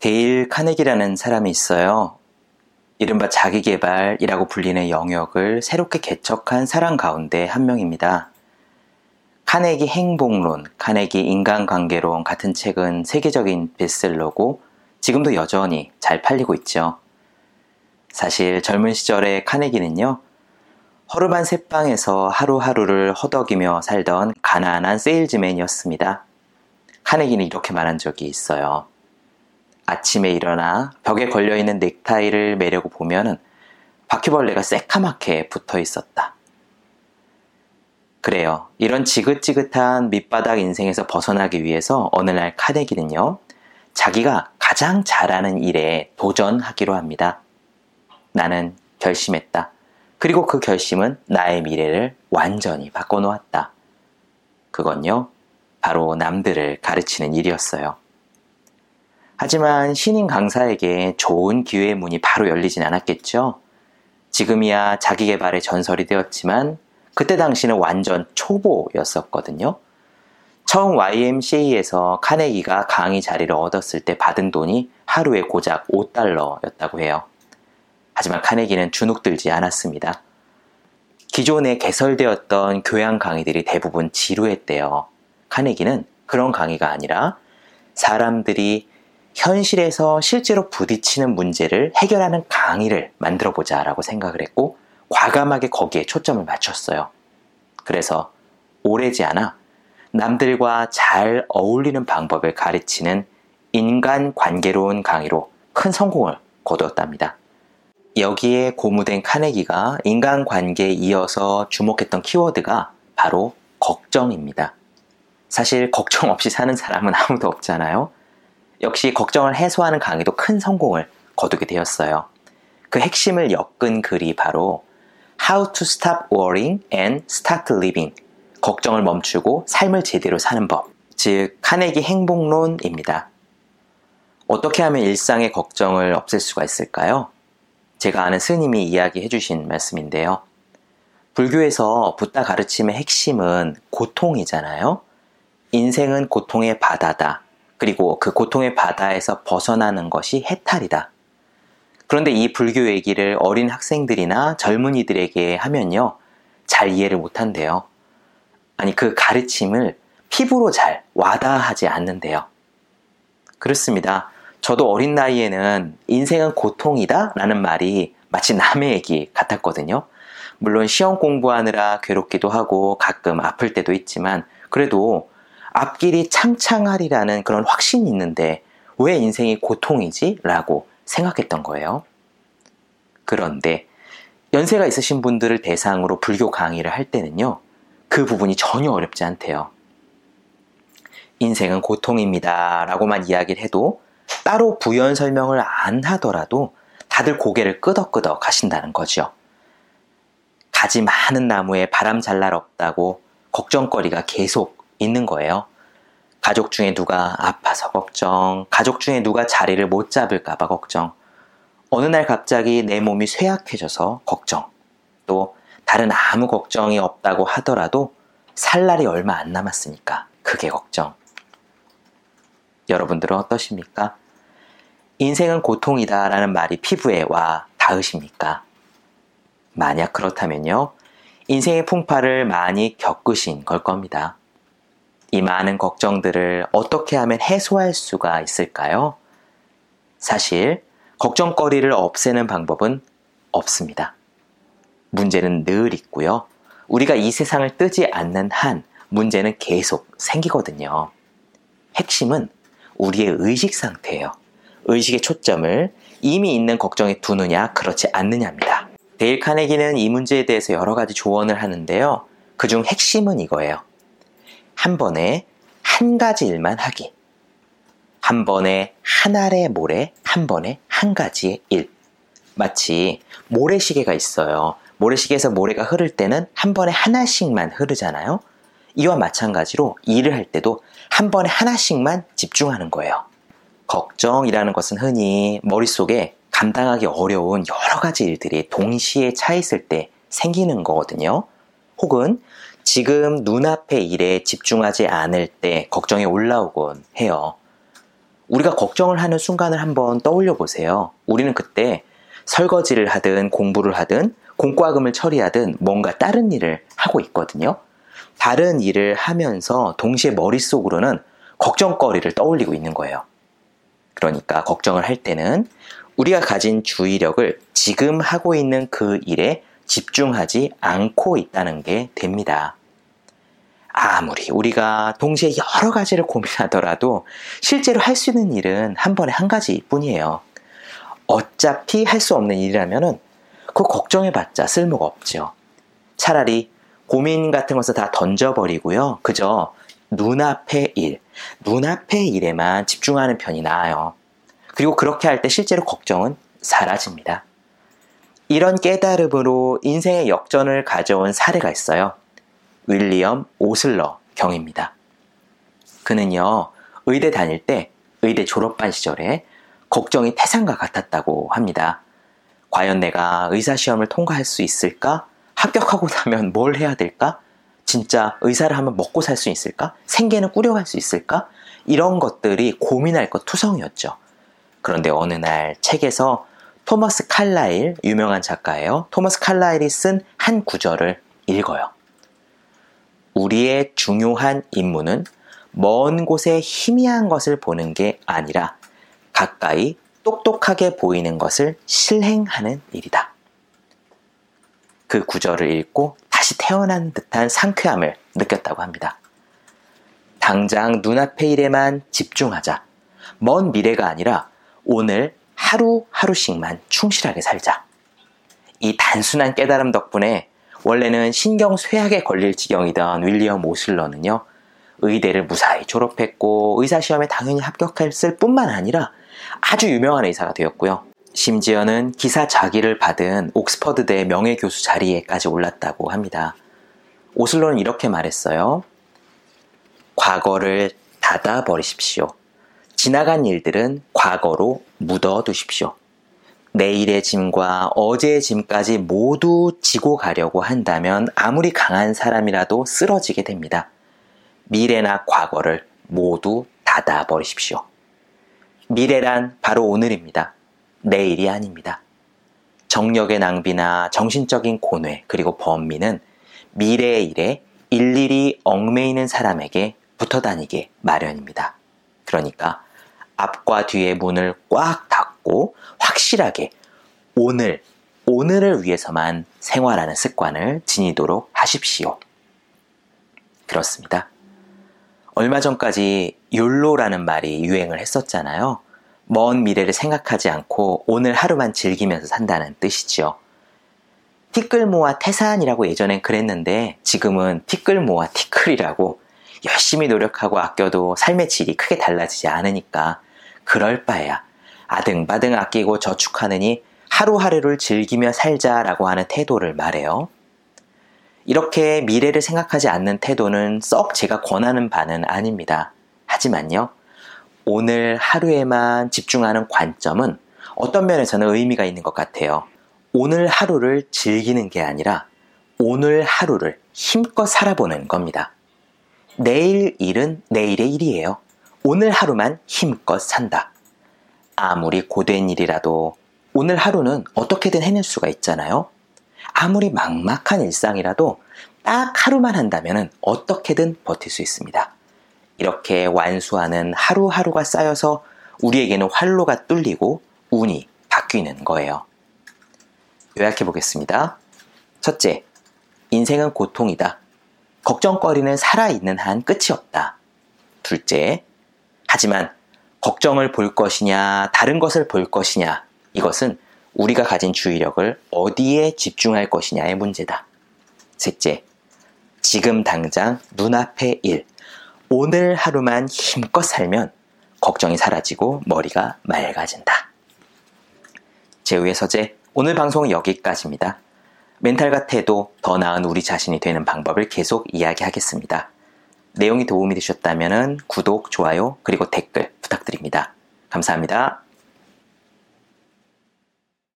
데일 카네기라는 사람이 있어요. 이른바 자기개발이라고 불리는 영역을 새롭게 개척한 사람 가운데 한 명입니다. 카네기 행복론, 카네기 인간관계론 같은 책은 세계적인 베스트셀러고 지금도 여전히 잘 팔리고 있죠. 사실 젊은 시절의 카네기는요, 허름한 새방에서 하루하루를 허덕이며 살던 가난한 세일즈맨이었습니다. 카네기는 이렇게 말한 적이 있어요. 아침에 일어나 벽에 걸려있는 넥타이를 매려고 보면은 바퀴벌레가 새카맣게 붙어 있었다. 그래요. 이런 지긋지긋한 밑바닥 인생에서 벗어나기 위해서 어느 날 카네기는요, 자기가 가장 잘하는 일에 도전하기로 합니다. 나는 결심했다. 그리고 그 결심은 나의 미래를 완전히 바꿔놓았다. 그건요, 바로 남들을 가르치는 일이었어요. 하지만 신인 강사에게 좋은 기회의 문이 바로 열리진 않았겠죠? 지금이야 자기 개발의 전설이 되었지만 그때 당시는 완전 초보였었거든요. 처음 YMCA에서 카네기가 강의 자리를 얻었을 때 받은 돈이 하루에 고작 5달러였다고 해요. 하지만 카네기는 주눅들지 않았습니다. 기존에 개설되었던 교양 강의들이 대부분 지루했대요. 카네기는 그런 강의가 아니라 사람들이 현실에서 실제로 부딪히는 문제를 해결하는 강의를 만들어 보자라고 생각을 했고 과감하게 거기에 초점을 맞췄어요. 그래서 오래지 않아 남들과 잘 어울리는 방법을 가르치는 인간 관계로운 강의로 큰 성공을 거두었답니다. 여기에 고무된 카네기가 인간 관계에 이어서 주목했던 키워드가 바로 걱정입니다. 사실 걱정 없이 사는 사람은 아무도 없잖아요. 역시 걱정을 해소하는 강의도 큰 성공을 거두게 되었어요. 그 핵심을 엮은 글이 바로 How to Stop Worrying and Start Living. 걱정을 멈추고 삶을 제대로 사는 법. 즉, 카네기 행복론입니다. 어떻게 하면 일상의 걱정을 없앨 수가 있을까요? 제가 아는 스님이 이야기해 주신 말씀인데요. 불교에서 붓다 가르침의 핵심은 고통이잖아요. 인생은 고통의 바다다. 그리고 그 고통의 바다에서 벗어나는 것이 해탈이다. 그런데 이 불교 얘기를 어린 학생들이나 젊은이들에게 하면요. 잘 이해를 못한대요. 아니, 그 가르침을 피부로 잘 와닿아하지 않는데요. 그렇습니다. 저도 어린 나이에는 인생은 고통이다 라는 말이 마치 남의 얘기 같았거든요. 물론 시험 공부하느라 괴롭기도 하고 가끔 아플 때도 있지만 그래도 앞길이 창창하리라는 그런 확신이 있는데 왜 인생이 고통이지? 라고 생각했던 거예요. 그런데 연세가 있으신 분들을 대상으로 불교 강의를 할 때는요, 그 부분이 전혀 어렵지 않대요. 인생은 고통입니다. 라고만 이야기를 해도 따로 부연 설명을 안 하더라도 다들 고개를 끄덕끄덕 하신다는 거죠. 가지 많은 나무에 바람 잘 날 없다고 걱정거리가 계속 있는 거예요. 가족 중에 누가 아파서 걱정, 가족 중에 누가 자리를 못 잡을까봐 걱정, 어느 날 갑자기 내 몸이 쇠약해져서 걱정, 또 다른 아무 걱정이 없다고 하더라도 살 날이 얼마 안 남았으니까 그게 걱정. 여러분들은 어떠십니까? 인생은 고통이다 라는 말이 피부에 와 닿으십니까? 만약 그렇다면요. 인생의 풍파를 많이 겪으신 걸 겁니다. 이 많은 걱정들을 어떻게 하면 해소할 수가 있을까요? 사실, 걱정거리를 없애는 방법은 없습니다. 문제는 늘 있고요. 우리가 이 세상을 뜨지 않는 한 문제는 계속 생기거든요. 핵심은 우리의 의식 상태예요. 의식의 초점을 이미 있는 걱정에 두느냐, 그렇지 않느냐입니다. 데일 카네기는 이 문제에 대해서 여러 가지 조언을 하는데요. 그중 핵심은 이거예요. 한 번에 한 가지 일만 하기. 한 번에 한 알의 모래, 한 번에 한 가지의 일. 마치 모래시계가 있어요. 모래시계에서 모래가 흐를 때는 한 번에 하나씩만 흐르잖아요. 이와 마찬가지로 일을 할 때도 한 번에 하나씩만 집중하는 거예요. 걱정이라는 것은 흔히 머릿속에 감당하기 어려운 여러 가지 일들이 동시에 차 있을 때 생기는 거거든요. 혹은 지금 눈앞의 일에 집중하지 않을 때 걱정이 올라오곤 해요. 우리가 걱정을 하는 순간을 한번 떠올려 보세요. 우리는 그때 설거지를 하든 공부를 하든 공과금을 처리하든 뭔가 다른 일을 하고 있거든요. 다른 일을 하면서 동시에 머릿속으로는 걱정거리를 떠올리고 있는 거예요. 그러니까 걱정을 할 때는 우리가 가진 주의력을 지금 하고 있는 그 일에 집중하지 않고 있다는 게 됩니다. 아무리 우리가 동시에 여러 가지를 고민하더라도 실제로 할 수 있는 일은 한 번에 한 가지 뿐이에요. 어차피 할 수 없는 일이라면은 그 걱정해봤자 쓸모가 없죠. 차라리 고민 같은 것을 다 던져버리고요. 그저 눈앞의 일, 눈앞의 일에만 집중하는 편이 나아요. 그리고 그렇게 할 때 실제로 걱정은 사라집니다. 이런 깨달음으로 인생의 역전을 가져온 사례가 있어요. 윌리엄 오슬러 경입니다. 그는요, 의대 다닐 때 의대 졸업반 시절에 걱정이 태산과 같았다고 합니다. 과연 내가 의사시험을 통과할 수 있을까? 합격하고 나면 뭘 해야 될까? 진짜 의사를 하면 먹고 살 수 있을까? 생계는 꾸려갈 수 있을까? 이런 것들이 고민할 것 투성이었죠. 그런데 어느 날 책에서 토머스 칼라일, 유명한 작가예요. 토머스 칼라일이 쓴 한 구절을 읽어요. 우리의 중요한 임무는 먼 곳에 희미한 것을 보는 게 아니라 가까이 똑똑하게 보이는 것을 실행하는 일이다. 그 구절을 읽고 다시 태어난 듯한 상쾌함을 느꼈다고 합니다. 당장 눈앞의 일에만 집중하자. 먼 미래가 아니라 오늘 하루하루씩만 충실하게 살자. 이 단순한 깨달음 덕분에 원래는 신경 쇠약에 걸릴 지경이던 윌리엄 오슬러는요, 의대를 무사히 졸업했고 의사시험에 당연히 합격했을 뿐만 아니라 아주 유명한 의사가 되었고요. 심지어는 기사 자기를 받은 옥스퍼드대 명예교수 자리에까지 올랐다고 합니다. 오슬로는 이렇게 말했어요. 과거를 닫아버리십시오. 지나간 일들은 과거로 묻어두십시오. 내일의 짐과 어제의 짐까지 모두 지고 가려고 한다면 아무리 강한 사람이라도 쓰러지게 됩니다. 미래나 과거를 모두 닫아버리십시오. 미래란 바로 오늘입니다. 내일이 아닙니다. 정력의 낭비나 정신적인 고뇌 그리고 범민은 미래의 일에 일일이 얽매이는 사람에게 붙어 다니게 마련입니다. 그러니까 앞과 뒤의 문을 꽉 닫고 확실하게 오늘, 오늘을 위해서만 생활하는 습관을 지니도록 하십시오. 그렇습니다. 얼마 전까지 욜로라는 말이 유행을 했었잖아요. 먼 미래를 생각하지 않고 오늘 하루만 즐기면서 산다는 뜻이지요. 티끌모아 태산이라고 예전엔 그랬는데 지금은 티끌모아 티끌이라고 열심히 노력하고 아껴도 삶의 질이 크게 달라지지 않으니까 그럴 바에야 아등바등 아끼고 저축하느니 하루하루를 즐기며 살자라고 하는 태도를 말해요. 이렇게 미래를 생각하지 않는 태도는 썩 제가 권하는 바는 아닙니다. 하지만요, 오늘 하루에만 집중하는 관점은 어떤 면에서는 의미가 있는 것 같아요. 오늘 하루를 즐기는 게 아니라 오늘 하루를 힘껏 살아보는 겁니다. 내일 일은 내일의 일이에요. 오늘 하루만 힘껏 산다. 아무리 고된 일이라도 오늘 하루는 어떻게든 해낼 수가 있잖아요. 아무리 막막한 일상이라도 딱 하루만 한다면 어떻게든 버틸 수 있습니다. 이렇게 완수하는 하루하루가 쌓여서 우리에게는 활로가 뚫리고 운이 바뀌는 거예요. 요약해 보겠습니다. 첫째, 인생은 고통이다. 걱정거리는 살아있는 한 끝이 없다. 둘째, 하지만 걱정을 볼 것이냐, 다른 것을 볼 것이냐, 이것은 우리가 가진 주의력을 어디에 집중할 것이냐의 문제다. 셋째, 지금 당장 눈앞의 일, 오늘 하루만 힘껏 살면 걱정이 사라지고 머리가 맑아진다. 제우의 서재, 오늘 방송은 여기까지입니다. 멘탈과 태도, 더 나은 우리 자신이 되는 방법을 계속 이야기하겠습니다. 내용이 도움이 되셨다면 구독, 좋아요, 그리고 댓글 부탁드립니다. 감사합니다.